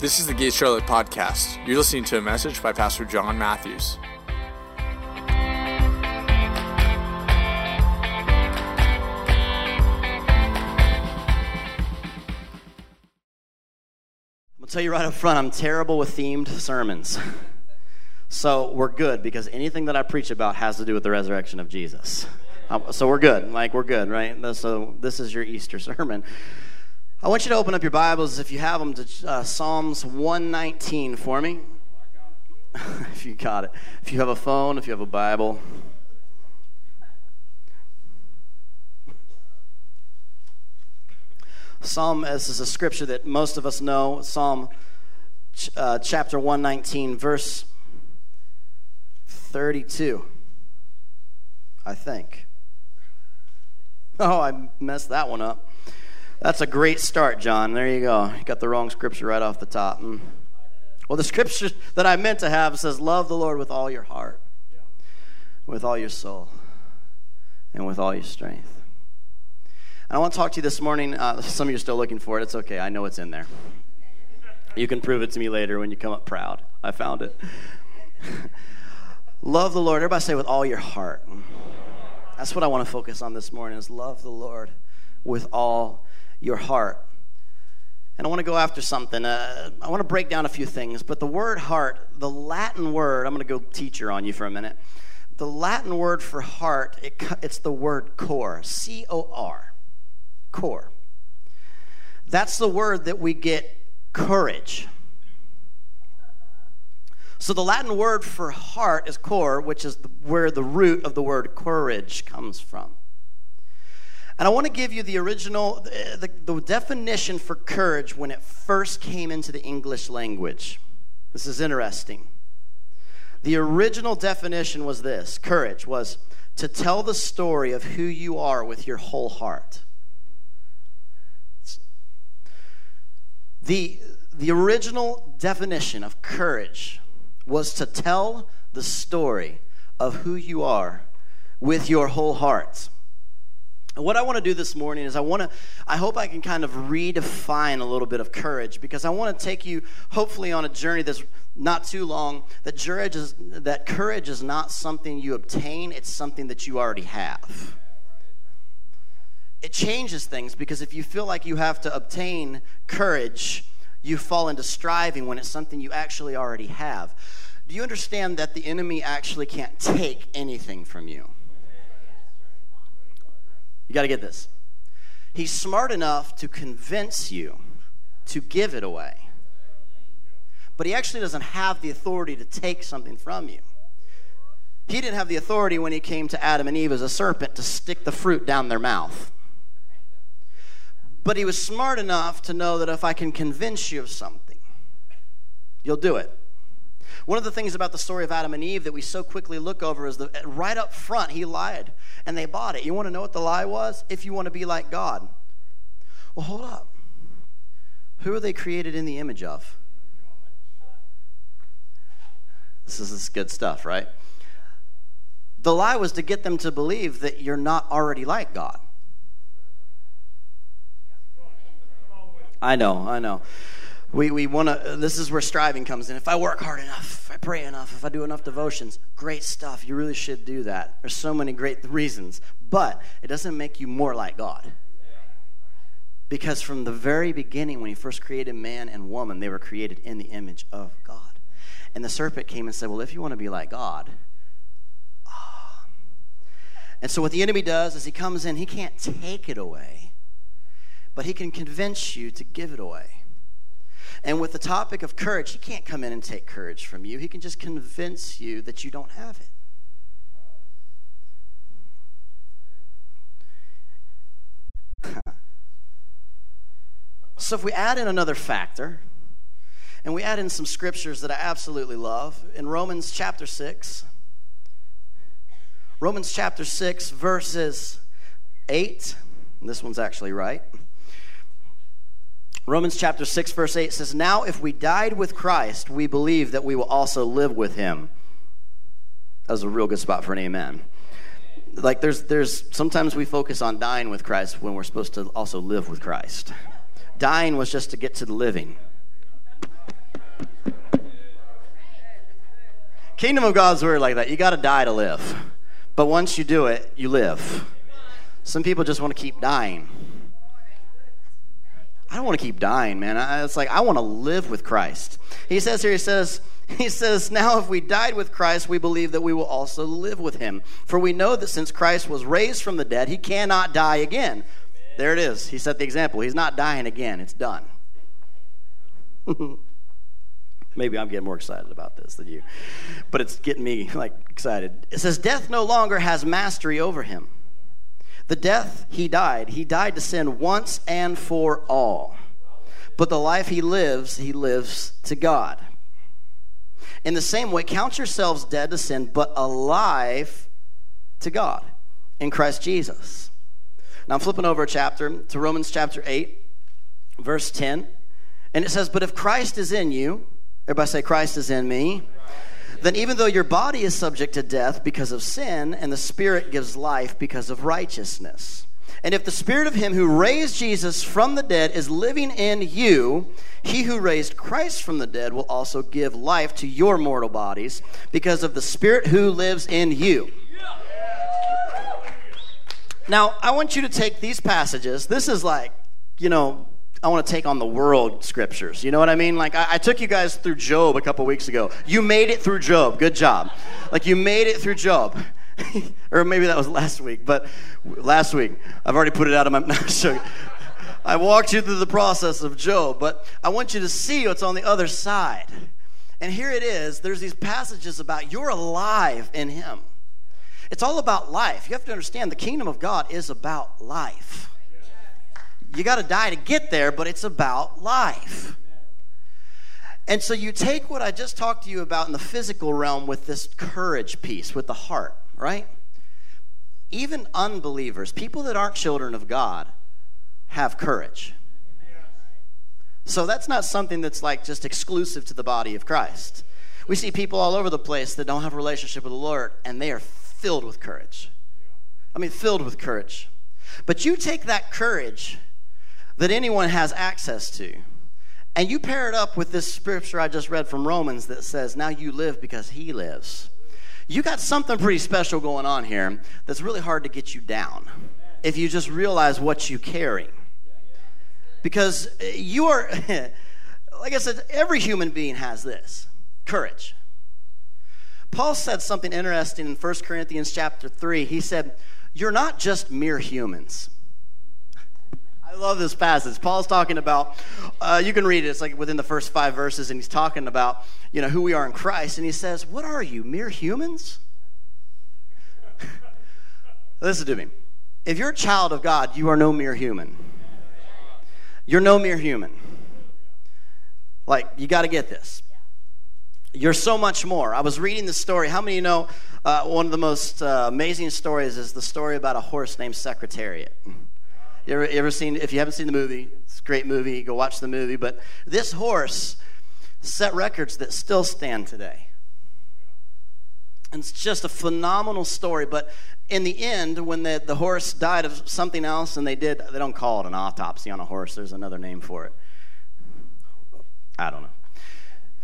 This is the Gate Charlotte podcast. You're listening to a message by Pastor John Matthews. I'm gonna tell you right up front, I'm terrible with themed sermons. So we're good because anything that I preach about has to do with the resurrection of Jesus. Um, So we're good. Like we're good, right? So this is your Easter sermon. I want you to open up your Bibles if you have them to uh, Psalms 119 for me. if you got it. If you have a phone, if you have a Bible. Psalm, this is a scripture that most of us know. Psalm ch- uh, chapter 119, verse 32, I think. Oh, I messed that one up. That's a great start, John. There you go. You got the wrong scripture right off the top. Mm. Well, the scripture that I meant to have says, Love the Lord with all your heart, with all your soul, and with all your strength. And I want to talk to you this morning. Uh, some of you are still looking for it. It's okay. I know it's in there. You can prove it to me later when you come up proud. I found it. love the Lord. Everybody say with all your heart. That's what I want to focus on this morning is love the Lord with all your heart. And I want to go after something. Uh, I want to break down a few things. But the word heart, the Latin word, I'm going to go teacher on you for a minute. The Latin word for heart, it, it's the word core, C O R core. That's the word that we get courage. So the Latin word for heart is core, which is the, where the root of the word courage comes from. And I want to give you the original, the, the, definition for courage when it first came into the English language. This is interesting. The original definition was this courage was to tell the story of who you are with your whole heart. The, the original definition of courage was to tell the story of who you are with your whole heart. And what I want to do this morning is I want to I hope I can kind of redefine a little bit of courage because I want to take you hopefully on a journey that's not too long that courage is that courage is not something you obtain, it's something that you already have it changes things because if you feel like you have to obtain courage, you fall into striving when it's something you actually already have. Do you understand that the enemy actually can't take anything from you? You got to get this. He's smart enough to convince you to give it away, but he actually doesn't have the authority to take something from you. He didn't have the authority when he came to Adam and Eve as a serpent to stick the fruit down their mouth. But he was smart enough to know that if I can convince you of something, you'll do it. One of the things about the story of Adam and Eve that we so quickly look over is that right up front, he lied and they bought it. You want to know what the lie was? If you want to be like God. Well, hold up. Who are they created in the image of? This is good stuff, right? The lie was to get them to believe that you're not already like God. I know, I know. We, we want to, this is where striving comes in. If I work hard enough, if I pray enough, if I do enough devotions, great stuff. You really should do that. There's so many great reasons. But it doesn't make you more like God. Because from the very beginning, when he first created man and woman, they were created in the image of God. And the serpent came and said, Well, if you want to be like God, ah. And so what the enemy does is he comes in, he can't take it away, but he can convince you to give it away. And with the topic of courage, he can't come in and take courage from you. He can just convince you that you don't have it. so if we add in another factor, and we add in some scriptures that I absolutely love, in Romans chapter 6, Romans chapter 6, verses 8, this one's actually right. Romans chapter 6, verse 8 says, Now if we died with Christ, we believe that we will also live with him. That was a real good spot for an amen. Like there's there's sometimes we focus on dying with Christ when we're supposed to also live with Christ. Dying was just to get to the living. Kingdom of God's word like that. You gotta die to live. But once you do it, you live. Some people just want to keep dying. I don't want to keep dying, man. I, it's like I want to live with Christ. He says here, he says, he says, now if we died with Christ, we believe that we will also live with him. For we know that since Christ was raised from the dead, he cannot die again. Amen. There it is. He set the example. He's not dying again. It's done. Maybe I'm getting more excited about this than you, but it's getting me like excited. It says, Death no longer has mastery over him. The death he died, he died to sin once and for all. But the life he lives, he lives to God. In the same way, count yourselves dead to sin, but alive to God in Christ Jesus. Now I'm flipping over a chapter to Romans chapter 8, verse 10. And it says, But if Christ is in you, everybody say, Christ is in me then even though your body is subject to death because of sin, and the Spirit gives life because of righteousness. And if the Spirit of Him who raised Jesus from the dead is living in you, He who raised Christ from the dead will also give life to your mortal bodies because of the Spirit who lives in you. Now, I want you to take these passages. This is like, you know, I want to take on the world scriptures. You know what I mean? Like, I, I took you guys through Job a couple weeks ago. You made it through Job. Good job. Like, you made it through Job. or maybe that was last week, but last week. I've already put it out of my. mouth. I walked you through the process of Job, but I want you to see what's on the other side. And here it is. There's these passages about you're alive in Him. It's all about life. You have to understand the kingdom of God is about life. You got to die to get there, but it's about life. And so you take what I just talked to you about in the physical realm with this courage piece, with the heart, right? Even unbelievers, people that aren't children of God, have courage. So that's not something that's like just exclusive to the body of Christ. We see people all over the place that don't have a relationship with the Lord, and they are filled with courage. I mean, filled with courage. But you take that courage that anyone has access to. And you pair it up with this scripture I just read from Romans that says, Now you live because he lives. You got something pretty special going on here that's really hard to get you down if you just realize what you carry. Because you are, like I said, every human being has this courage. Paul said something interesting in 1 Corinthians chapter 3. He said, You're not just mere humans. I love this passage. Paul's talking about, uh, you can read it, it's like within the first five verses, and he's talking about, you know, who we are in Christ. And he says, What are you, mere humans? Listen to me. If you're a child of God, you are no mere human. You're no mere human. Like, you got to get this. You're so much more. I was reading the story. How many you know uh, one of the most uh, amazing stories is the story about a horse named Secretariat? You ever, you ever seen, if you haven't seen the movie, it's a great movie, go watch the movie. But this horse set records that still stand today. And it's just a phenomenal story. But in the end, when the, the horse died of something else, and they did, they don't call it an autopsy on a horse, there's another name for it. I don't know.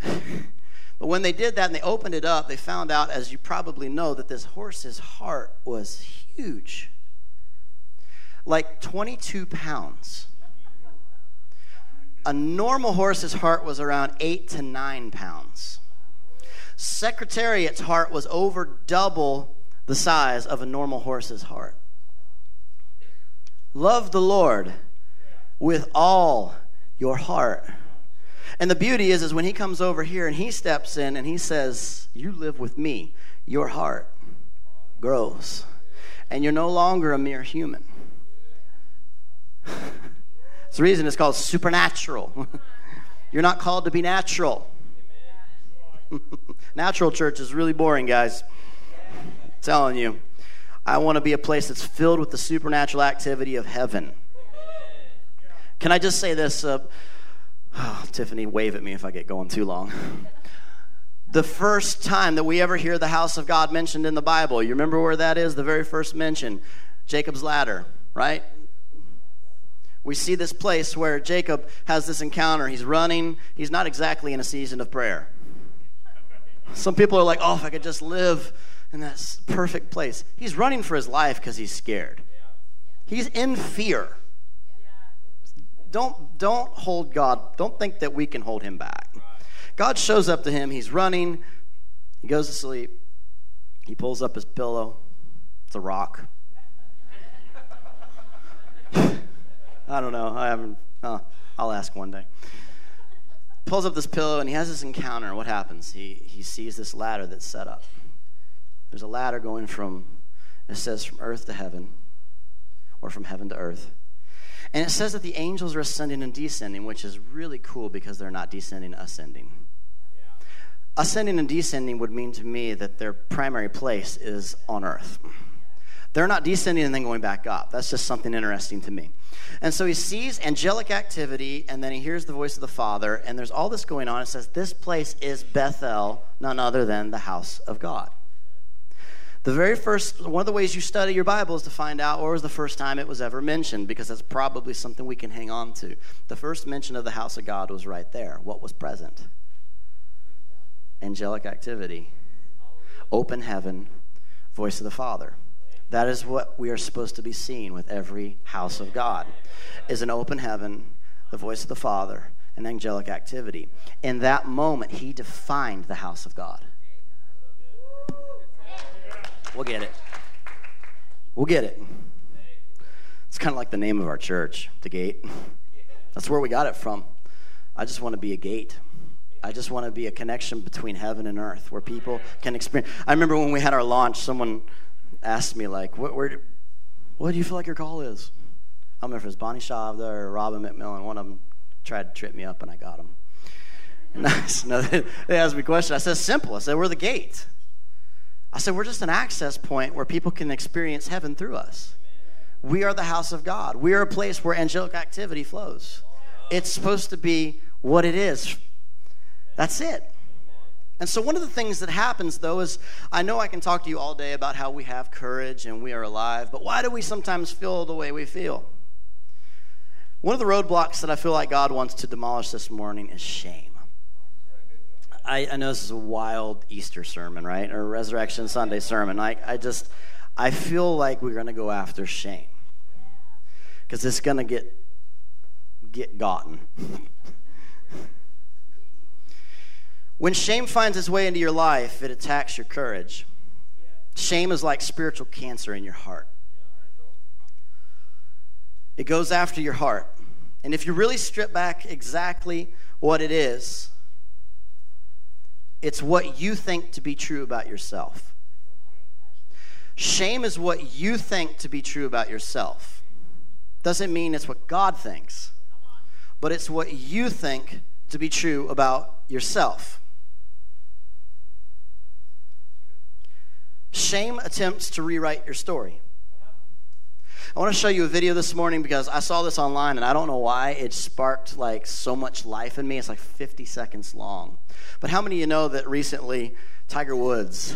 but when they did that and they opened it up, they found out, as you probably know, that this horse's heart was huge like 22 pounds. A normal horse's heart was around eight to nine pounds. Secretariat's heart was over double the size of a normal horse's heart. Love the Lord with all your heart. And the beauty is, is when he comes over here and he steps in and he says, You live with me, your heart grows. And you're no longer a mere human. It's the reason it's called supernatural. You're not called to be natural. natural church is really boring, guys. I'm telling you. I want to be a place that's filled with the supernatural activity of heaven. Can I just say this? Uh, oh, Tiffany, wave at me if I get going too long. The first time that we ever hear the house of God mentioned in the Bible, you remember where that is? The very first mention Jacob's ladder, right? We see this place where Jacob has this encounter. He's running, he's not exactly in a season of prayer. Some people are like, oh, if I could just live in that perfect place. He's running for his life because he's scared. He's in fear. Don't, don't hold God, don't think that we can hold him back. God shows up to him, he's running, he goes to sleep, he pulls up his pillow, it's a rock. I don't know. I haven't. Uh, I'll ask one day. Pulls up this pillow and he has this encounter. What happens? He he sees this ladder that's set up. There's a ladder going from it says from earth to heaven, or from heaven to earth. And it says that the angels are ascending and descending, which is really cool because they're not descending, ascending. Ascending and descending would mean to me that their primary place is on earth. They're not descending and then going back up. That's just something interesting to me. And so he sees angelic activity, and then he hears the voice of the Father, and there's all this going on. It says, This place is Bethel, none other than the house of God. The very first, one of the ways you study your Bible is to find out where was the first time it was ever mentioned, because that's probably something we can hang on to. The first mention of the house of God was right there. What was present? Angelic activity, open heaven, voice of the Father. That is what we are supposed to be seeing with every house of God is an open heaven, the voice of the Father, and angelic activity. In that moment, he defined the house of God. We'll get it. We'll get it. It's kind of like the name of our church, the gate. That's where we got it from. I just want to be a gate. I just want to be a connection between heaven and earth where people can experience. I remember when we had our launch, someone asked me like, what, where, what do you feel like your call is? I don't remember if it was Bonnie Chavda or Robin McMillan. One of them tried to trip me up, and I got them. Nice. no, they asked me a question. I said, simple. I said, we're the gate. I said, we're just an access point where people can experience heaven through us. We are the house of God. We are a place where angelic activity flows. It's supposed to be what it is. That's it. And so, one of the things that happens, though, is I know I can talk to you all day about how we have courage and we are alive, but why do we sometimes feel the way we feel? One of the roadblocks that I feel like God wants to demolish this morning is shame. I, I know this is a wild Easter sermon, right? Or Resurrection Sunday sermon. I, I just, I feel like we're going to go after shame because it's going to get, get gotten. When shame finds its way into your life, it attacks your courage. Shame is like spiritual cancer in your heart. It goes after your heart. And if you really strip back exactly what it is, it's what you think to be true about yourself. Shame is what you think to be true about yourself. Doesn't mean it's what God thinks, but it's what you think to be true about yourself. Shame attempts to rewrite your story. I want to show you a video this morning because I saw this online and I don't know why it sparked like so much life in me. It's like 50 seconds long. But how many of you know that recently Tiger Woods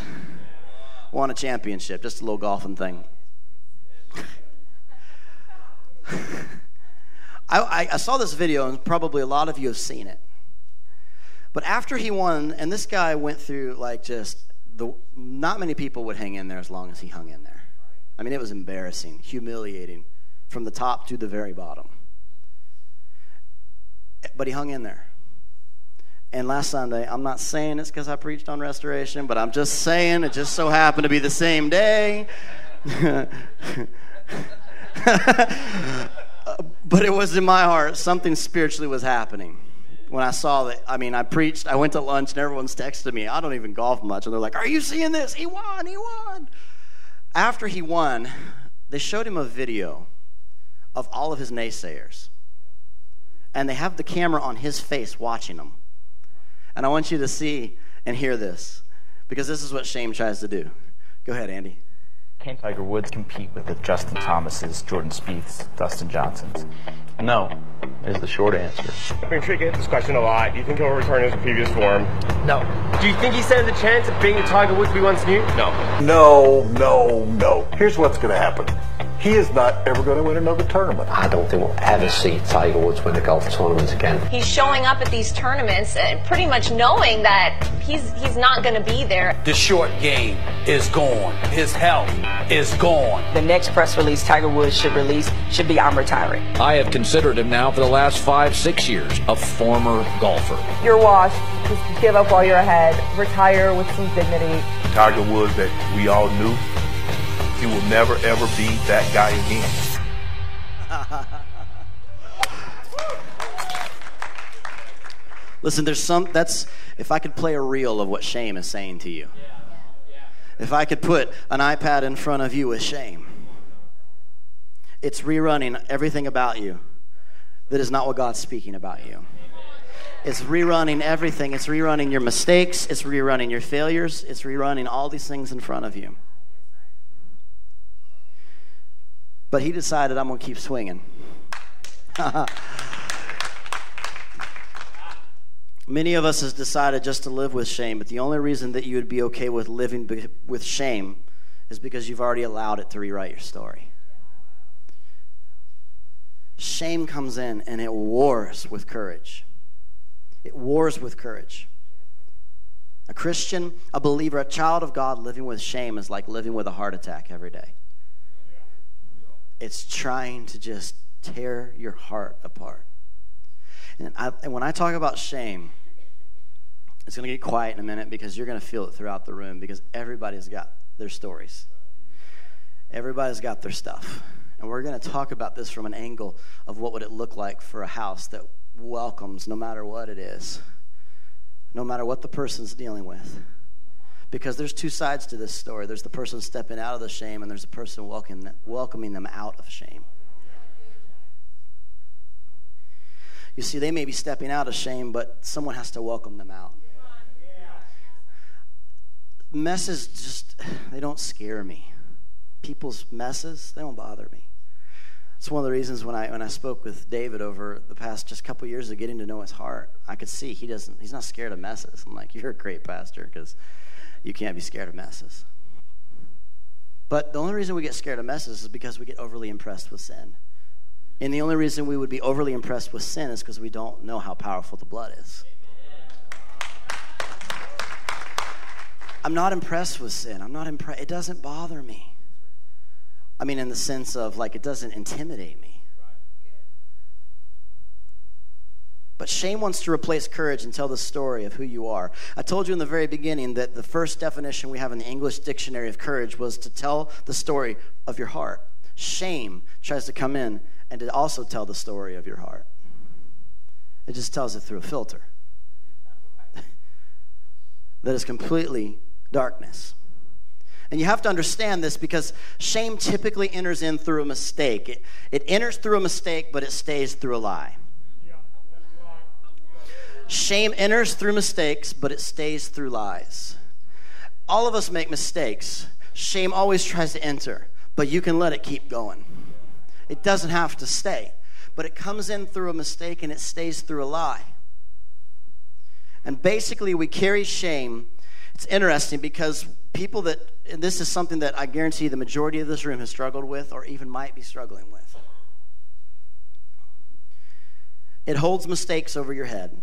won a championship? Just a little golfing thing. I, I, I saw this video and probably a lot of you have seen it. But after he won, and this guy went through like just the, not many people would hang in there as long as he hung in there. I mean, it was embarrassing, humiliating from the top to the very bottom. But he hung in there. And last Sunday, I'm not saying it's because I preached on restoration, but I'm just saying it just so happened to be the same day. but it was in my heart, something spiritually was happening when I saw that, I mean, I preached, I went to lunch, and everyone's texting me. I don't even golf much. And they're like, Are you seeing this? He won, he won. After he won, they showed him a video of all of his naysayers. And they have the camera on his face watching him. And I want you to see and hear this because this is what shame tries to do. Go ahead, Andy. Can Tiger Woods compete with the Justin Thomases, Jordan Spieths, Dustin Johnsons? No, is the short answer. I've been sure get this question a lot. Do you think he'll return to his previous form? No. Do you think he stands a chance of being the Tiger Woods we once knew? No. No, no, no. Here's what's going to happen. He is not ever going to win another tournament. I don't think we'll ever see Tiger Woods win a golf tournament again. He's showing up at these tournaments and pretty much knowing that he's he's not going to be there. The short game is gone. His health is gone. The next press release Tiger Woods should release should be I'm retiring. I have considered him now for the last five, six years a former golfer. You're washed. Just give up while you're ahead. Retire with some dignity. Tiger Woods that we all knew he will never ever be that guy again. Listen, there's some that's if I could play a reel of what shame is saying to you. If I could put an iPad in front of you with shame, it's rerunning everything about you that is not what God's speaking about you. It's rerunning everything. It's rerunning your mistakes. It's rerunning your failures. It's rerunning all these things in front of you. But he decided, I'm going to keep swinging. Many of us has decided just to live with shame, but the only reason that you would be okay with living with shame is because you've already allowed it to rewrite your story. Shame comes in and it wars with courage. It wars with courage. A Christian, a believer, a child of God living with shame is like living with a heart attack every day. It's trying to just tear your heart apart. And, I, and when I talk about shame, it's going to get quiet in a minute because you're going to feel it throughout the room because everybody's got their stories. Everybody's got their stuff. And we're going to talk about this from an angle of what would it look like for a house that welcomes no matter what it is, no matter what the person's dealing with. Because there's two sides to this story. There's the person stepping out of the shame, and there's the person welcoming, welcoming them out of shame. You see, they may be stepping out of shame, but someone has to welcome them out. Messes just, they don't scare me. People's messes, they don't bother me. It's one of the reasons when I when I spoke with David over the past just couple years of getting to know his heart, I could see he doesn't he's not scared of messes. I'm like, you're a great pastor because you can't be scared of messes. But the only reason we get scared of messes is because we get overly impressed with sin. And the only reason we would be overly impressed with sin is because we don't know how powerful the blood is. I'm not impressed with sin. I'm not impressed. It doesn't bother me. I mean, in the sense of like, it doesn't intimidate me. But shame wants to replace courage and tell the story of who you are. I told you in the very beginning that the first definition we have in the English dictionary of courage was to tell the story of your heart. Shame tries to come in and to also tell the story of your heart. It just tells it through a filter that is completely darkness. And you have to understand this because shame typically enters in through a mistake. It, it enters through a mistake, but it stays through a lie. Shame enters through mistakes, but it stays through lies. All of us make mistakes. Shame always tries to enter, but you can let it keep going. It doesn't have to stay, but it comes in through a mistake and it stays through a lie. And basically, we carry shame. It's interesting because people that, and this is something that I guarantee the majority of this room has struggled with or even might be struggling with. It holds mistakes over your head.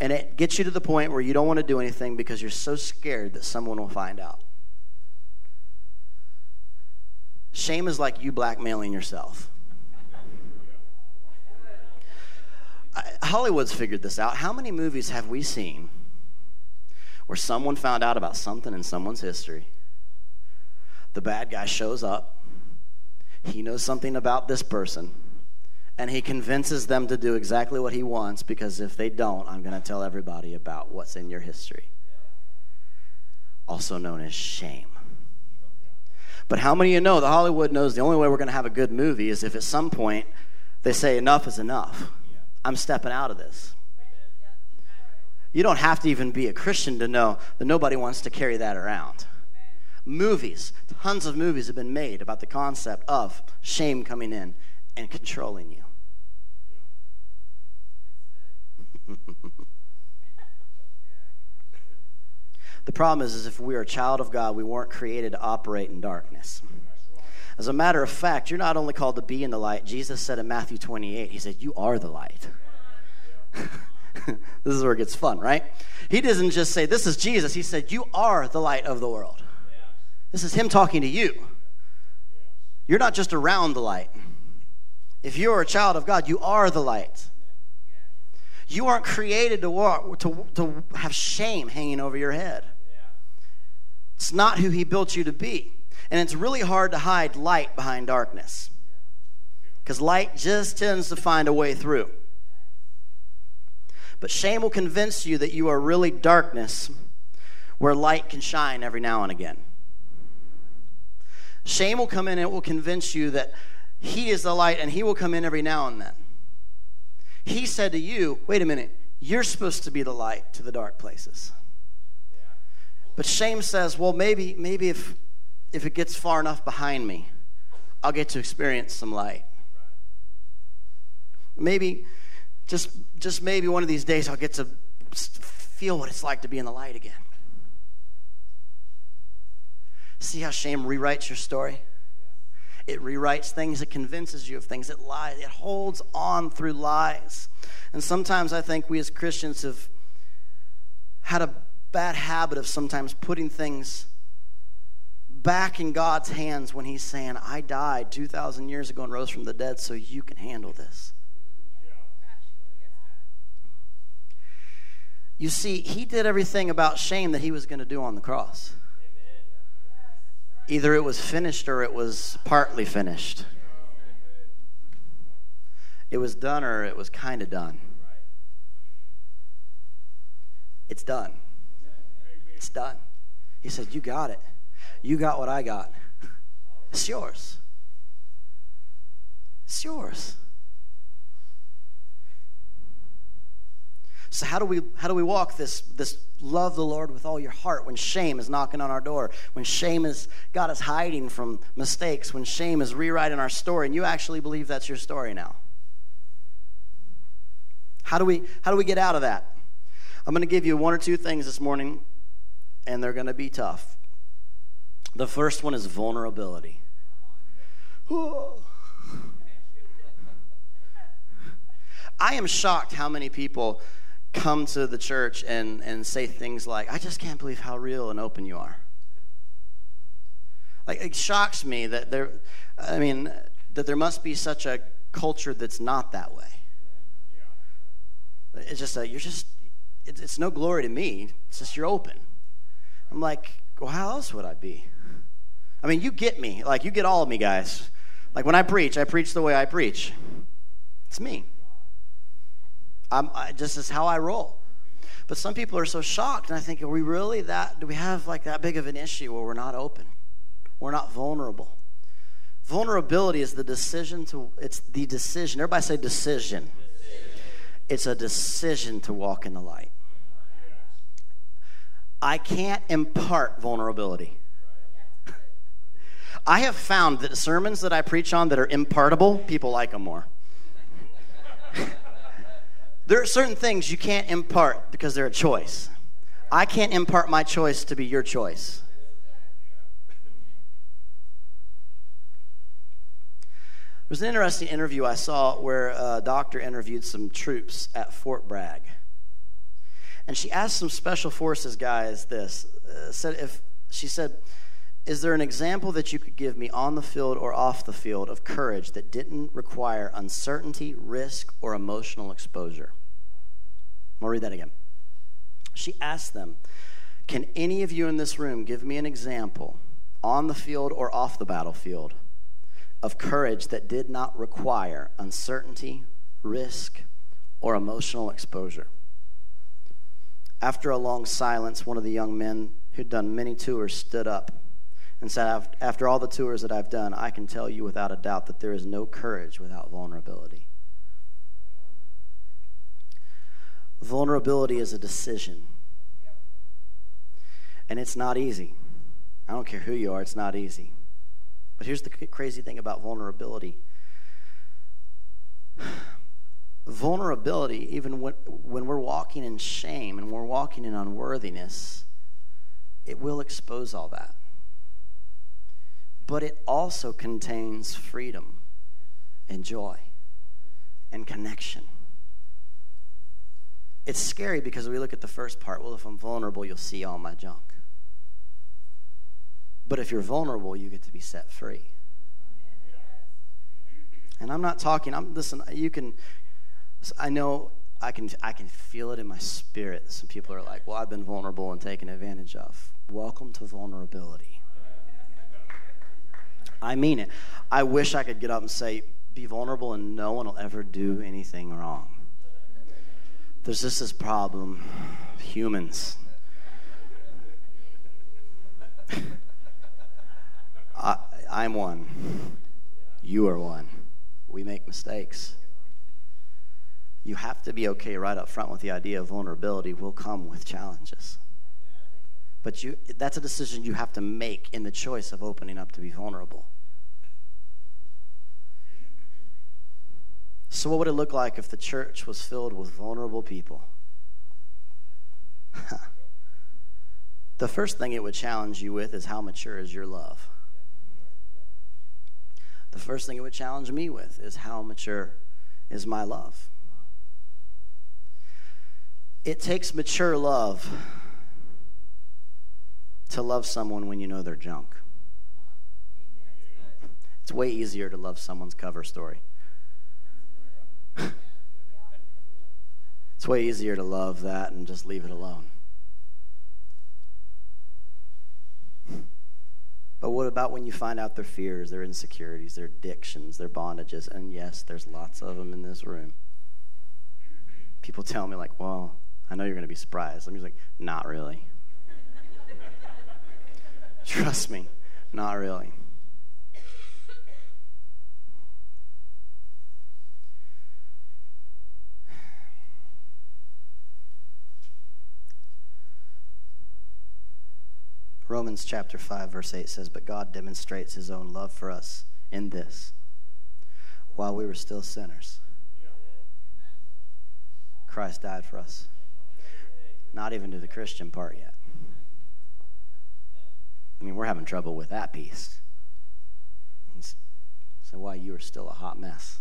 And it gets you to the point where you don't want to do anything because you're so scared that someone will find out. Shame is like you blackmailing yourself. Hollywood's figured this out. How many movies have we seen where someone found out about something in someone's history? The bad guy shows up, he knows something about this person and he convinces them to do exactly what he wants because if they don't, I'm going to tell everybody about what's in your history. Also known as shame. But how many of you know that Hollywood knows the only way we're going to have a good movie is if at some point they say, enough is enough. I'm stepping out of this. You don't have to even be a Christian to know that nobody wants to carry that around. Movies, tons of movies have been made about the concept of shame coming in and controlling you. The problem is, is if we are a child of God, we weren't created to operate in darkness. As a matter of fact, you're not only called to be in the light. Jesus said in Matthew 28, He said, You are the light. this is where it gets fun, right? He doesn't just say, This is Jesus. He said, You are the light of the world. This is Him talking to you. You're not just around the light. If you're a child of God, you are the light. You aren't created to, walk, to, to have shame hanging over your head. It's not who He built you to be. And it's really hard to hide light behind darkness because light just tends to find a way through. But shame will convince you that you are really darkness where light can shine every now and again. Shame will come in and it will convince you that he is the light and he will come in every now and then. He said to you, wait a minute, you're supposed to be the light to the dark places. But shame says, well, maybe, maybe if, if it gets far enough behind me, I'll get to experience some light. Maybe, just, just maybe one of these days, I'll get to feel what it's like to be in the light again. See how shame rewrites your story? It rewrites things, it convinces you of things, it lies, it holds on through lies. And sometimes I think we as Christians have had a bad habit of sometimes putting things back in God's hands when He's saying, I died 2,000 years ago and rose from the dead so you can handle this. You see, He did everything about shame that He was going to do on the cross. Either it was finished or it was partly finished. It was done or it was kind of done. It's done. It's done. He said, You got it. You got what I got. It's yours. It's yours. So how do we how do we walk this this love the Lord with all your heart when shame is knocking on our door, when shame is got us hiding from mistakes, when shame is rewriting our story, and you actually believe that's your story now? How do we how do we get out of that? I'm going to give you one or two things this morning, and they're going to be tough. The first one is vulnerability. I am shocked how many people come to the church and, and say things like, I just can't believe how real and open you are. Like, it shocks me that there, I mean, that there must be such a culture that's not that way. It's just, a, you're just, it's, it's no glory to me. It's just you're open. I'm like, well, how else would I be? I mean, you get me. Like, you get all of me, guys. Like, when I preach, I preach the way I preach. It's me. I'm, I, just is how I roll. But some people are so shocked, and I think, are we really that? Do we have like that big of an issue where we're not open? We're not vulnerable. Vulnerability is the decision to. It's the decision. Everybody say decision. decision. It's a decision to walk in the light. I can't impart vulnerability. I have found that sermons that I preach on that are impartable, people like them more. There are certain things you can't impart because they're a choice. I can't impart my choice to be your choice. There was an interesting interview I saw where a doctor interviewed some troops at Fort Bragg. And she asked some special forces guys this. Uh, said if she said, is there an example that you could give me on the field or off the field of courage that didn't require uncertainty, risk, or emotional exposure? I'll read that again. She asked them, Can any of you in this room give me an example on the field or off the battlefield of courage that did not require uncertainty, risk, or emotional exposure? After a long silence, one of the young men who'd done many tours stood up and said, After all the tours that I've done, I can tell you without a doubt that there is no courage without vulnerability. Vulnerability is a decision. And it's not easy. I don't care who you are, it's not easy. But here's the crazy thing about vulnerability vulnerability, even when, when we're walking in shame and we're walking in unworthiness, it will expose all that. But it also contains freedom and joy and connection. It's scary because we look at the first part. Well, if I'm vulnerable, you'll see all my junk. But if you're vulnerable, you get to be set free. And I'm not talking, I'm listen, you can I know I can I can feel it in my spirit. Some people are like, "Well, I've been vulnerable and taken advantage of." Welcome to vulnerability. I mean it. I wish I could get up and say, "Be vulnerable and no one will ever do anything wrong." There's just this problem humans. I, I'm one. You are one. We make mistakes. You have to be okay right up front with the idea of vulnerability will come with challenges. But you, that's a decision you have to make in the choice of opening up to be vulnerable. So, what would it look like if the church was filled with vulnerable people? the first thing it would challenge you with is how mature is your love? The first thing it would challenge me with is how mature is my love? It takes mature love to love someone when you know they're junk. It's way easier to love someone's cover story. It's way easier to love that and just leave it alone. But what about when you find out their fears, their insecurities, their addictions, their bondages? And yes, there's lots of them in this room. People tell me, like, well, I know you're going to be surprised. I'm just like, not really. Trust me, not really. Romans chapter 5, verse 8 says, But God demonstrates his own love for us in this while we were still sinners. Christ died for us. Not even to the Christian part yet. I mean, we're having trouble with that piece. He's said, Why you were still a hot mess.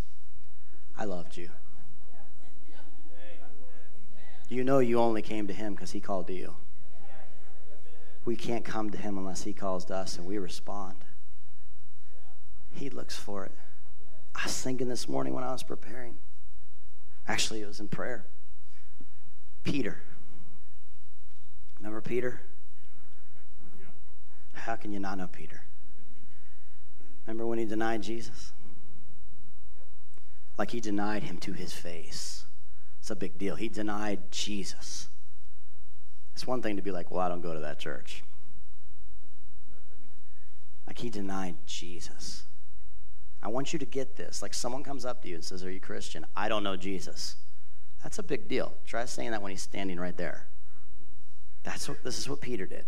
I loved you. You know you only came to him because he called to you we can't come to him unless he calls to us and we respond. He looks for it. I was thinking this morning when I was preparing. Actually, it was in prayer. Peter. Remember Peter? How can you not know Peter? Remember when he denied Jesus? Like he denied him to his face. It's a big deal. He denied Jesus. It's one thing to be like, well, I don't go to that church. Like he denied Jesus. I want you to get this. Like someone comes up to you and says, Are you Christian? I don't know Jesus. That's a big deal. Try saying that when he's standing right there. That's what this is what Peter did.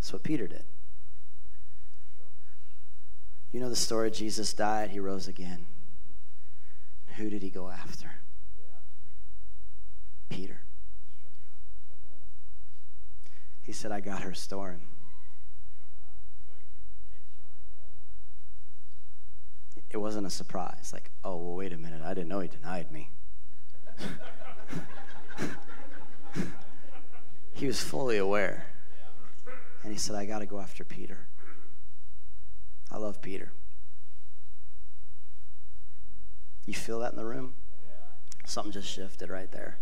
That's what Peter did. You know the story Jesus died, he rose again. Who did he go after? Peter. He said, I got her storm. It wasn't a surprise. Like, oh, well, wait a minute. I didn't know he denied me. he was fully aware. And he said, I got to go after Peter. I love Peter. You feel that in the room? Something just shifted right there.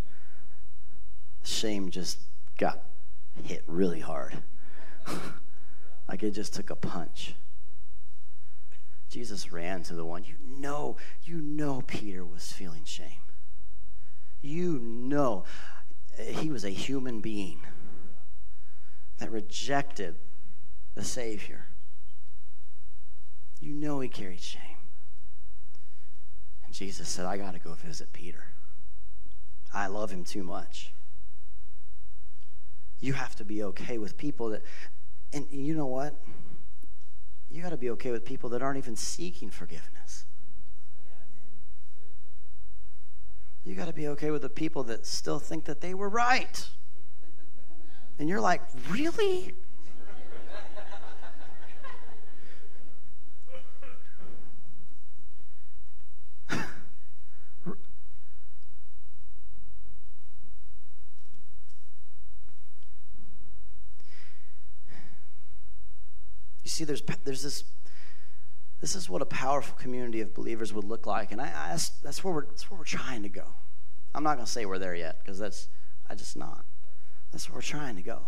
Shame just got hit really hard. like it just took a punch. Jesus ran to the one. You know, you know Peter was feeling shame. You know he was a human being that rejected the Savior. You know he carried shame. And Jesus said, I got to go visit Peter. I love him too much. You have to be okay with people that, and you know what? You got to be okay with people that aren't even seeking forgiveness. You got to be okay with the people that still think that they were right. And you're like, really? See, there's, there's this, this is what a powerful community of believers would look like. And I, I that's, that's, where we're, that's where we're trying to go. I'm not going to say we're there yet because that's, I just not. That's where we're trying to go.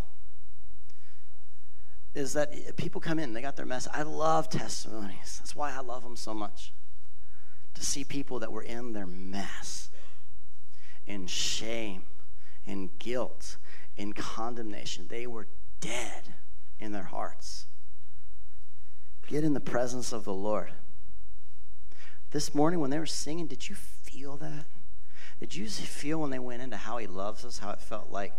Is that eh, people come in, they got their mess. I love testimonies. That's why I love them so much. To see people that were in their mess, in shame, in guilt, in condemnation. They were dead in their hearts. Get in the presence of the Lord. This morning when they were singing, did you feel that? Did you feel when they went into how he loves us, how it felt like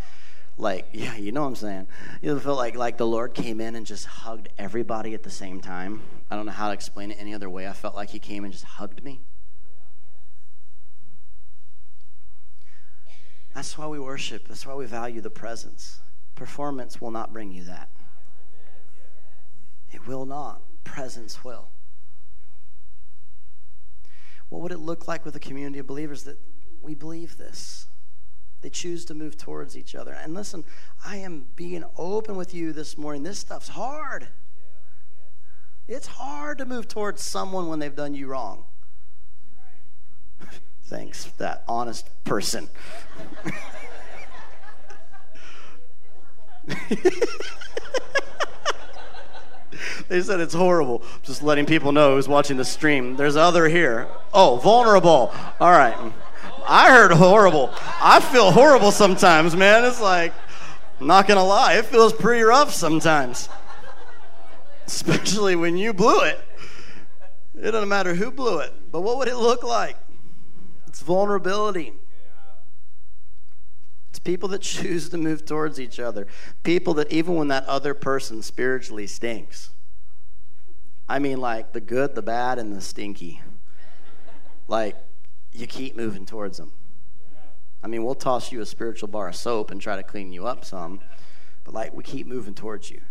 like yeah, you know what I'm saying? You felt like like the Lord came in and just hugged everybody at the same time. I don't know how to explain it any other way. I felt like he came and just hugged me. That's why we worship. That's why we value the presence. Performance will not bring you that. It will not presence will. What would it look like with a community of believers that we believe this? They choose to move towards each other. And listen, I am being open with you this morning. This stuff's hard. It's hard to move towards someone when they've done you wrong. Thanks, that honest person. They said it's horrible. Just letting people know who's watching the stream. There's other here. Oh, vulnerable. All right. I heard horrible. I feel horrible sometimes, man. It's like, I'm not to lie, it feels pretty rough sometimes. Especially when you blew it. It doesn't matter who blew it, but what would it look like? It's vulnerability. People that choose to move towards each other. People that, even when that other person spiritually stinks, I mean, like the good, the bad, and the stinky. Like, you keep moving towards them. I mean, we'll toss you a spiritual bar of soap and try to clean you up some, but like, we keep moving towards you.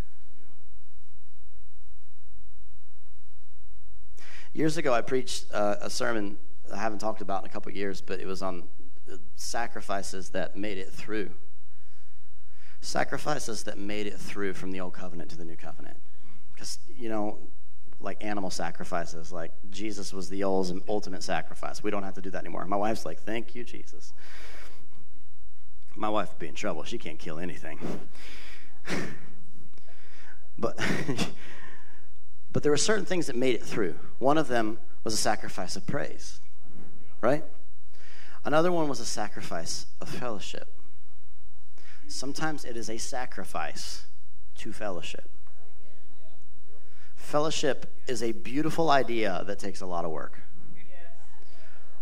Years ago, I preached uh, a sermon I haven't talked about in a couple years, but it was on sacrifices that made it through. Sacrifices that made it through from the old covenant to the new covenant. Because, you know, like animal sacrifices. Like Jesus was the ultimate sacrifice. We don't have to do that anymore. My wife's like, thank you, Jesus. My wife would be in trouble. She can't kill anything. but, but there were certain things that made it through. One of them was a sacrifice of praise, right? Another one was a sacrifice of fellowship. Sometimes it is a sacrifice to fellowship. Fellowship is a beautiful idea that takes a lot of work.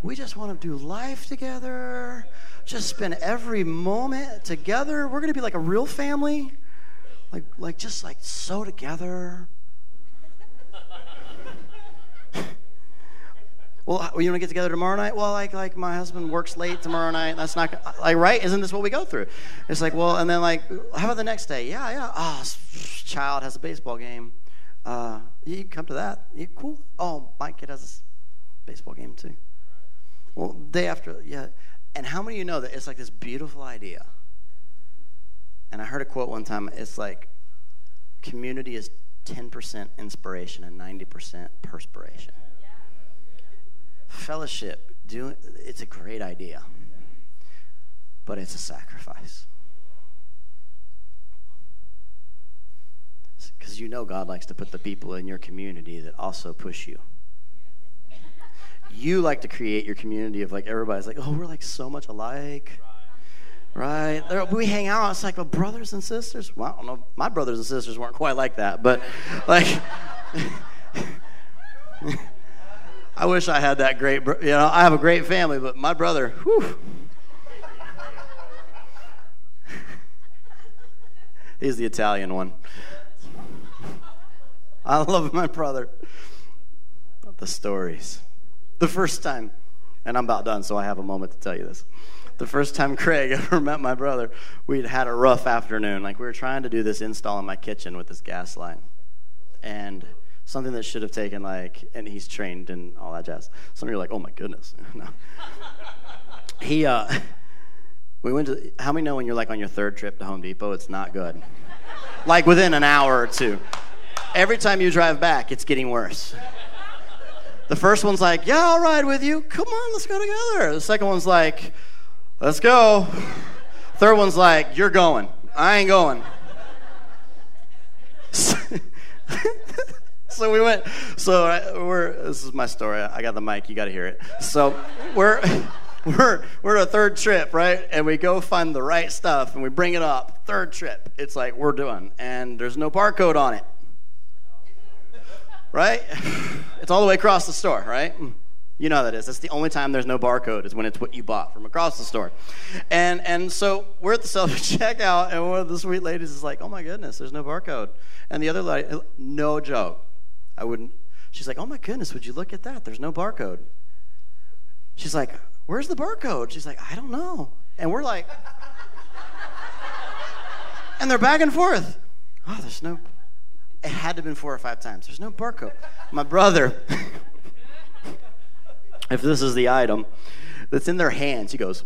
We just want to do life together, just spend every moment together. We're going to be like a real family, like, like just like so together. Well, uh, you want to get together tomorrow night? Well, like, like my husband works late tomorrow night. That's not uh, like right. Isn't this what we go through? It's like, well, and then like, how about the next day? Yeah, yeah. Oh, child has a baseball game. Uh, you come to that. You cool? Oh, my kid has a baseball game too. Well, day after, yeah. And how many of you know that it's like this beautiful idea? And I heard a quote one time. It's like, community is 10% inspiration and 90% perspiration. Fellowship, doing, it's a great idea, but it's a sacrifice. Because you know God likes to put the people in your community that also push you. You like to create your community of like everybody's like, oh, we're like so much alike. Right? We hang out. It's like, well, brothers and sisters. Well, I don't know. My brothers and sisters weren't quite like that, but like, I wish I had that great. You know, I have a great family, but my brother, whew. He's the Italian one. I love my brother. The stories. The first time, and I'm about done, so I have a moment to tell you this. the first time Craig ever met my brother, we'd had a rough afternoon. Like we were trying to do this install in my kitchen with this gas line. And something that should have taken like, and he's trained and all that jazz. Some of you are like, oh my goodness. no. He, uh, we went to, how many know when you're like on your third trip to Home Depot, it's not good? like within an hour or two. Every time you drive back, it's getting worse. The first one's like, yeah, I'll ride with you. Come on, let's go together. The second one's like, let's go. Third one's like, you're going. I ain't going. so we went. So we're. This is my story. I got the mic. You got to hear it. So we're. We're, we're a third trip, right? And we go find the right stuff and we bring it up. Third trip. It's like we're doing. And there's no barcode on it. Right? It's all the way across the store, right? Mm. You know how that is. That's the only time there's no barcode is when it's what you bought from across the store. And and so we're at the self checkout, and one of the sweet ladies is like, "Oh my goodness, there's no barcode." And the other lady, no joke, I wouldn't. She's like, "Oh my goodness, would you look at that? There's no barcode." She's like, "Where's the barcode?" She's like, "I don't know." And we're like, and they're back and forth. Oh, there's no. It had to have been four or five times. There's no barcode. My brother if this is the item that's in their hands, he goes,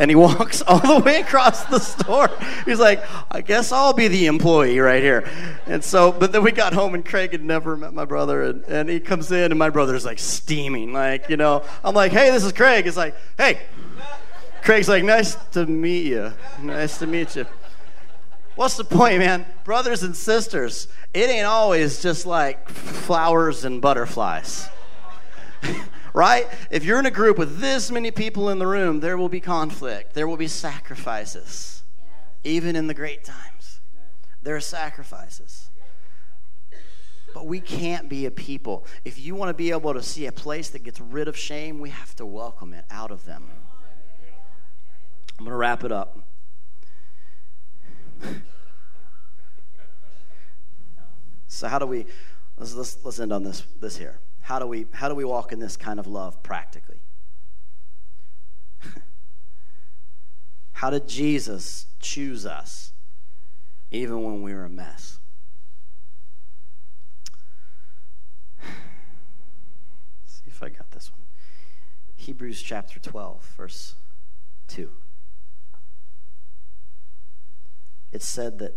and he walks all the way across the store. He's like, I guess I'll be the employee right here. And so, but then we got home and Craig had never met my brother. And, and he comes in and my brother's like steaming. Like, you know, I'm like, hey, this is Craig. It's like, hey. Craig's like, nice to meet you. Nice to meet you. What's the point, man? Brothers and sisters, it ain't always just like flowers and butterflies. right? If you're in a group with this many people in the room, there will be conflict, there will be sacrifices. Even in the great times, there are sacrifices. But we can't be a people. If you want to be able to see a place that gets rid of shame, we have to welcome it out of them. I'm going to wrap it up. so how do we let's, let's, let's end on this this here how do we how do we walk in this kind of love practically? how did Jesus choose us even when we were a mess? See if I got this one. Hebrews chapter 12, verse 2. It said that,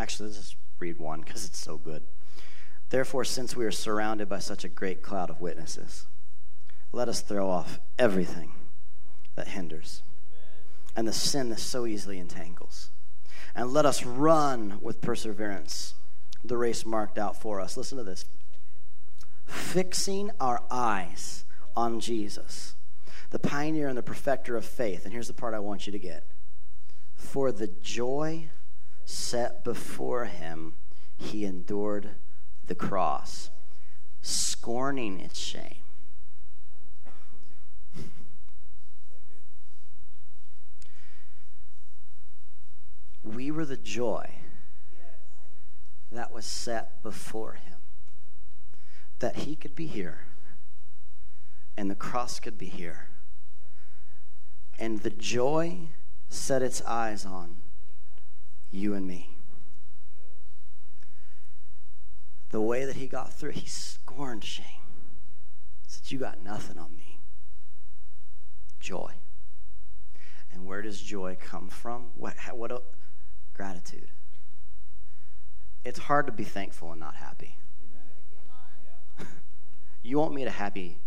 actually, let's just read one because it's so good. Therefore, since we are surrounded by such a great cloud of witnesses, let us throw off everything that hinders and the sin that so easily entangles. And let us run with perseverance the race marked out for us. Listen to this fixing our eyes on Jesus, the pioneer and the perfecter of faith. And here's the part I want you to get. For the joy set before him, he endured the cross, scorning its shame. We were the joy that was set before him. That he could be here and the cross could be here. And the joy set its eyes on you and me. The way that he got through, he scorned shame. Said, You got nothing on me. Joy. And where does joy come from? What, what a, gratitude. It's hard to be thankful and not happy. you want me to happy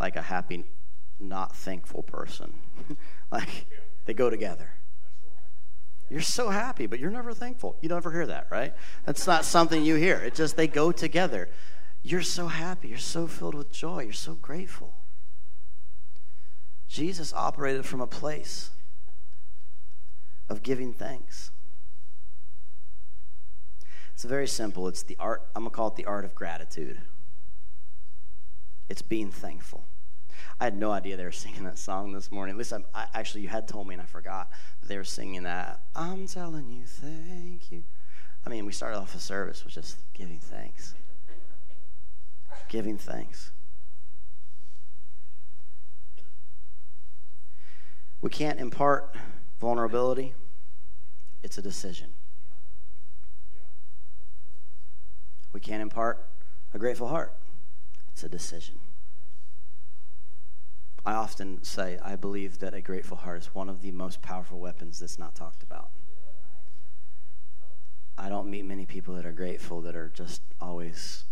like a happy, not thankful person. like they go together. You're so happy, but you're never thankful. You don't ever hear that, right? That's not something you hear. It just they go together. You're so happy. You're so filled with joy. You're so grateful. Jesus operated from a place of giving thanks. It's very simple. It's the art, I'm going to call it the art of gratitude. It's being thankful. I had no idea they were singing that song this morning. At least I, I, actually, you had told me and I forgot they were singing that. I'm telling you, thank you. I mean, we started off the service with just giving thanks. Giving thanks. We can't impart vulnerability, it's a decision. We can't impart a grateful heart, it's a decision. I often say I believe that a grateful heart is one of the most powerful weapons that's not talked about. I don't meet many people that are grateful that are just always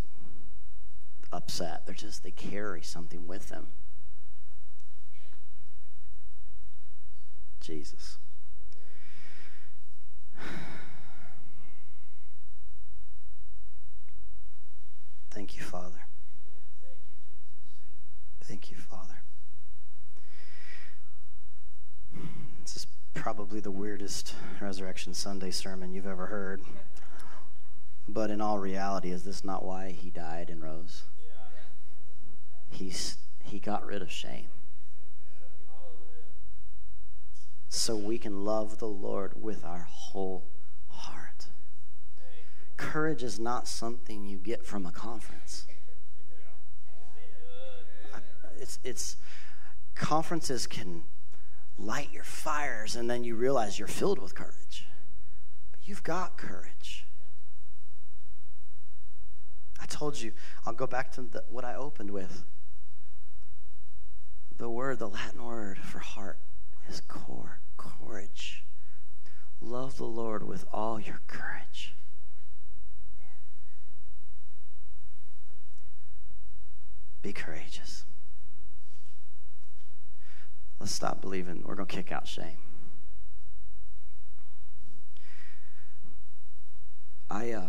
upset. They're just, they carry something with them. Jesus. Thank you, Father. Thank you, Jesus. Thank you, Father. This is probably the weirdest Resurrection Sunday sermon you've ever heard. But in all reality, is this not why he died and rose? He's, he got rid of shame. So we can love the Lord with our whole heart. Courage is not something you get from a conference. It's, it's conferences can light your fires and then you realize you're filled with courage. But you've got courage. I told you, I'll go back to the, what I opened with. The word, the Latin word for heart is core, courage. Love the Lord with all your courage. Be courageous. Let's stop believing we're going to kick out shame. I uh,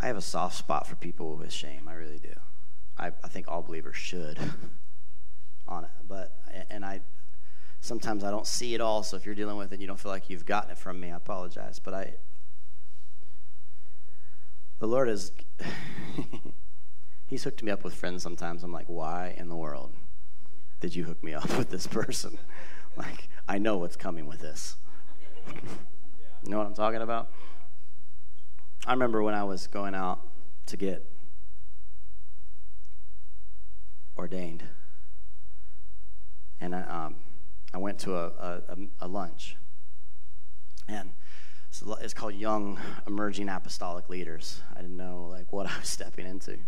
I have a soft spot for people with shame. I really do. I, I think all believers should on it. But and I sometimes I don't see it all. So if you're dealing with it, and you don't feel like you've gotten it from me. I apologize. But I the Lord is He's hooked me up with friends sometimes. I'm like, why in the world did you hook me up with this person? Like, I know what's coming with this. you know what I'm talking about? I remember when I was going out to get ordained, and I, um, I went to a, a, a lunch, and it's called Young Emerging Apostolic Leaders. I didn't know like what I was stepping into.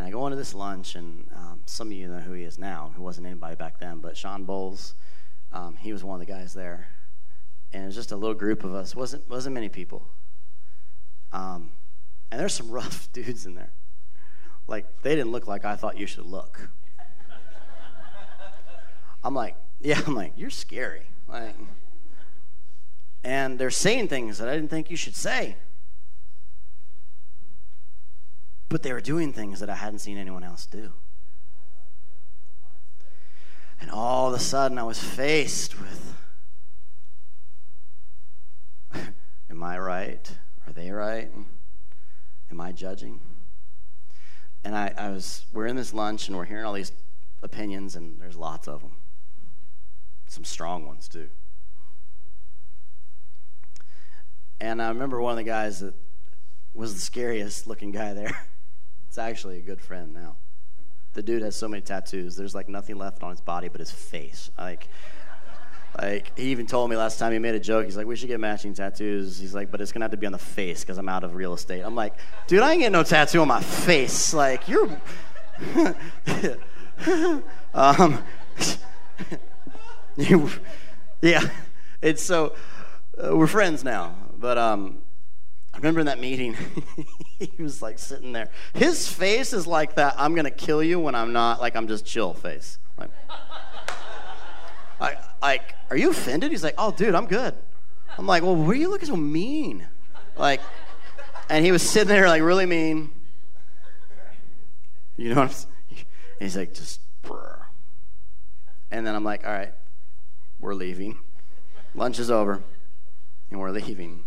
And I go into this lunch, and um, some of you know who he is now. Who wasn't anybody back then, but Shawn Bolz, um, he was one of the guys there. And it was just a little group of us. wasn't wasn't many people. Um, and there's some rough dudes in there. Like they didn't look like I thought you should look. I'm like, yeah, I'm like, you're scary. Like, and they're saying things that I didn't think you should say. But they were doing things that I hadn't seen anyone else do. And all of a sudden, I was faced with Am I right? Are they right? Am I judging? And I, I was, we're in this lunch and we're hearing all these opinions, and there's lots of them. Some strong ones, too. And I remember one of the guys that was the scariest looking guy there. It's actually a good friend now. The dude has so many tattoos. There's like nothing left on his body but his face. Like, like he even told me last time he made a joke. He's like, "We should get matching tattoos." He's like, "But it's gonna have to be on the face because I'm out of real estate." I'm like, "Dude, I ain't getting no tattoo on my face. Like, you're." um, you, yeah. It's so uh, we're friends now, but um, remember in that meeting, he was like sitting there. His face is like that I'm going to kill you when I'm not, like I'm just chill face. Like, I, like, are you offended? He's like, oh, dude, I'm good. I'm like, well, why are you looking so mean? Like, and he was sitting there like really mean. You know what I'm saying? He's like, just, brr. And then I'm like, all right, we're leaving. Lunch is over, and we're leaving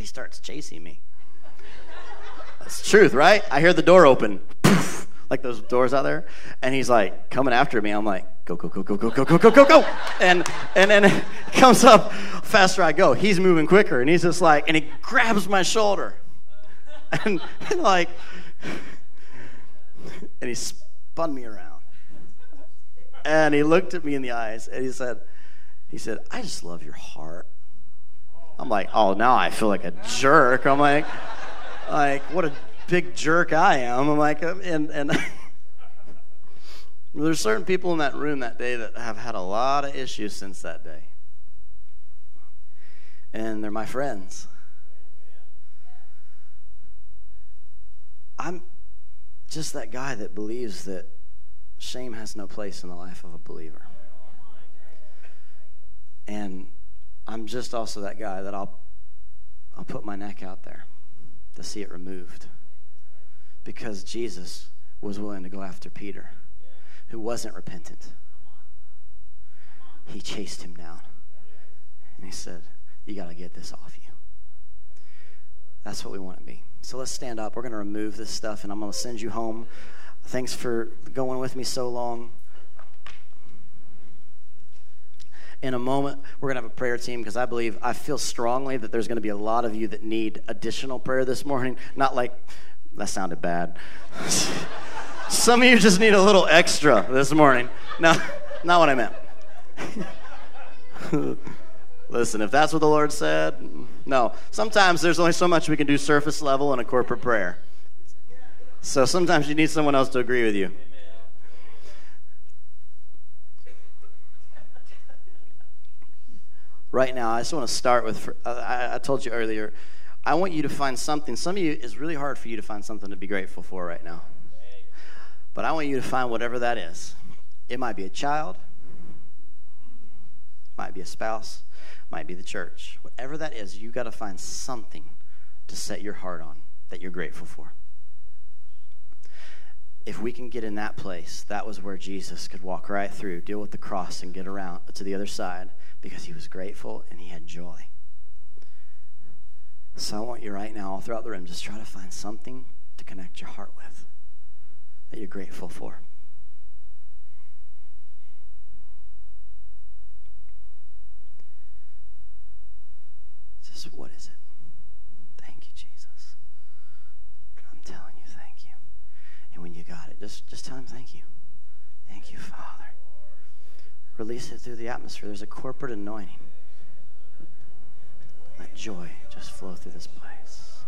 he starts chasing me. That's truth, right? I hear the door open, poof, like those doors out there, and he's like coming after me. I'm like, go, go, go, go, go, go, go, go, go, go, and and then it comes up faster I go. He's moving quicker, and he's just like, and he grabs my shoulder, and, and like, and he spun me around. And he looked at me in the eyes and he said, he said, I just love your heart. I'm like, oh, now I feel like a jerk. I'm like, like what a big jerk I am. I'm like, um, and and there's certain people in that room that day that have had a lot of issues since that day, and they're my friends. I'm just that guy that believes that shame has no place in the life of a believer. And I'm just also that guy that I'll I'll put my neck out there to see it removed. Because Jesus was willing to go after Peter, who wasn't repentant. He chased him down. And he said, You got to get this off you. That's what we want to be. So let's stand up. We're going to remove this stuff, and I'm going to send you home. Thanks for going with me so long. In a moment, we're going to have a prayer team because I believe, I feel strongly that there's going to be a lot of you that need additional prayer this morning. Not like, that sounded bad. Some of you just need a little extra this morning. No, not what I meant. Listen, if that's what the Lord said, no. Sometimes there's only so much we can do surface level in a corporate prayer. So sometimes you need someone else to agree with you. Right now, I just want to start with. Uh, I, told you earlier, I want you to find something. Some of you, it's really hard for you to find something to be grateful for right now. But I want you to find whatever that is. It might be a child, might be a spouse, might be the church. Whatever that is, you got to find something to set your heart on that you're grateful for. If we can get in that place, that was where Jesus could walk right through, deal with the cross, and get around to the other side because he was grateful and he had joy. So I want you right now, all throughout the room, just try to find something to connect your heart with that you're grateful for. Just what is it? Thank you, Jesus. I'm telling you, thank you. And when you got it, just, just tell him thank you. Thank you, Father. Release it through the atmosphere. There's a corporate anointing. Let joy just flow through this place.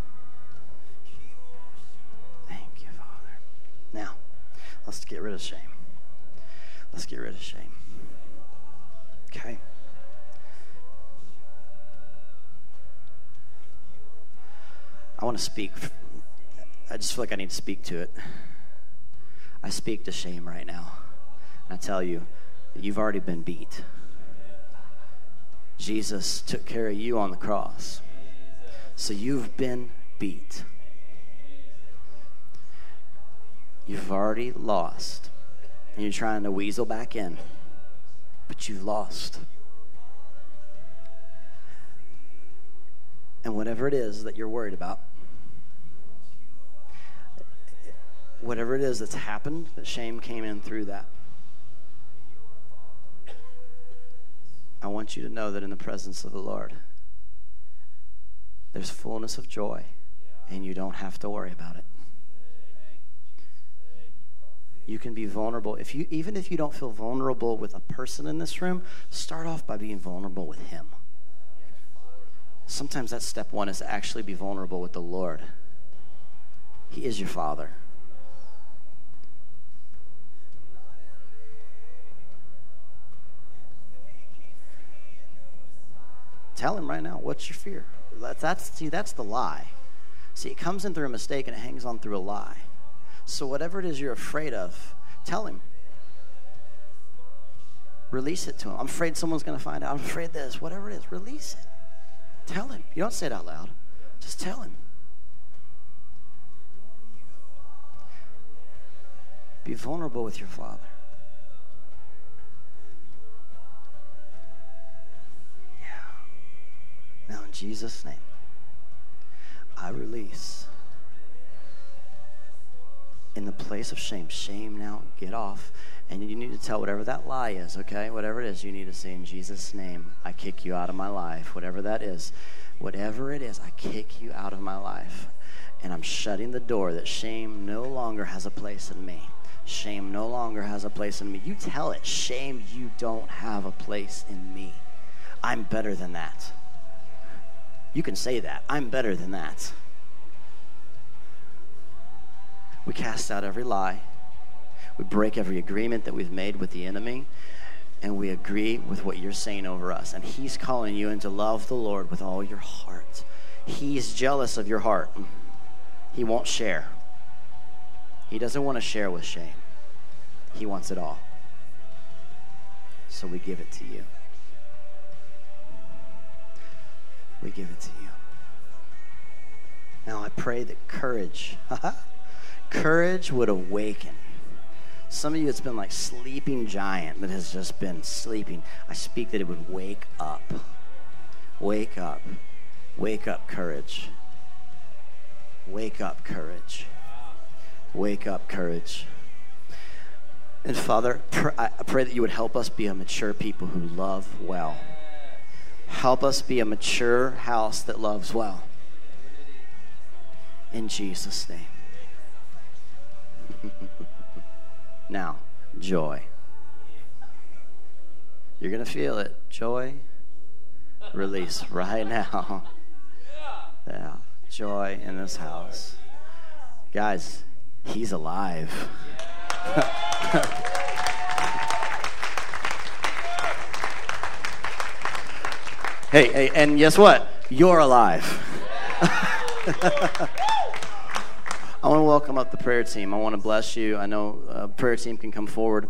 Thank you, Father. Now, let's get rid of shame. Let's get rid of shame. Okay. I want to speak. I just feel like I need to speak to it. I speak to shame right now. And I tell you you've already been beat. Jesus took care of you on the cross. So you've been beat. You've already lost. And you're trying to weasel back in. But you've lost. And whatever it is that you're worried about, whatever it is that's happened, that shame came in through that. I want you to know that in the presence of the Lord, there's fullness of joy, and you don't have to worry about it. You can be vulnerable. If you, even if you don't feel vulnerable with a person in this room, start off by being vulnerable with Him. Sometimes that step one is to actually be vulnerable with the Lord. He is your Father. Tell him right now, what's your fear? That's, see, that's the lie. See, it comes in through a mistake and it hangs on through a lie. So whatever it is you're afraid of, tell him. Release it to him. I'm afraid someone's going to find out. I'm afraid this. Whatever it is, release it. Tell him. You don't say it out loud. Just tell him. Be vulnerable with your father. Jesus' name, I release in the place of shame. Shame now, get off. And you need to tell whatever that lie is, okay? Whatever it is, you need to say, in Jesus' name, I kick you out of my life, whatever that is. whatever it is, I kick you out of my life. And I'm shutting the door that shame no longer has a place in me. Shame no longer has a place in me. You tell it, shame, you don't have a place in me. I'm better than that. You can say that. I'm better than that. We cast out every lie. We break every agreement that we've made with the enemy. And we agree with what you're saying over us. And He's calling you into love the Lord with all your heart. He's jealous of your heart. He won't share. He doesn't want to share with shame. He wants it all. So we give it to you. We give it to you. Now I pray that courage, courage would awaken. Some of you, it's been like sleeping giant that has just been sleeping. I speak that it would wake up. Wake up. Wake up, courage. Wake up, courage. Wake up, courage. And Father, I pray that you would help us be a mature people who love well. Help us be a mature house that loves well. In Jesus' name. now, joy. You're going to feel it. Joy, release right now. Yeah, joy in this house. Guys, he's alive. hey, hey, and guess what? You're alive. I want to welcome up the prayer team. I want to bless you. I know uh, prayer team can come forward.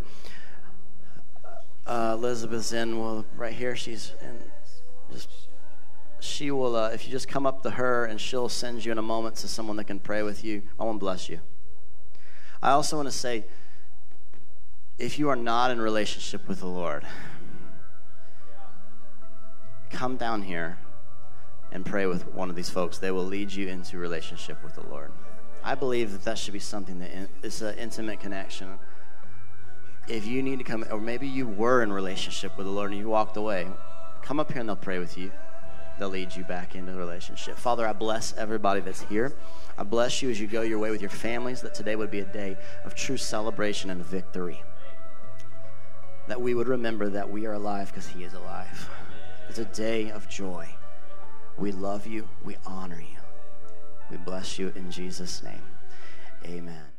Uh, Elizabeth's in, well, right here. She's in. Just she will. Uh, if you just come up to her, and she'll send you in a moment to someone that can pray with you. I want to bless you. I also want to say, if you are not in relationship with the Lord, come down here and pray with one of these folks. They will lead you into relationship with the Lord. I believe that that should be something that is an intimate connection. If you need to come, or maybe you were in relationship with the Lord and you walked away, come up here and they'll pray with you. They'll lead you back into relationship. Father, I bless everybody that's here. I bless you as you go your way with your families, that today would be a day of true celebration and victory. That we would remember that we are alive because He is alive. It's a day of joy. We love you. We honor you. We bless you in Jesus' name. Amen.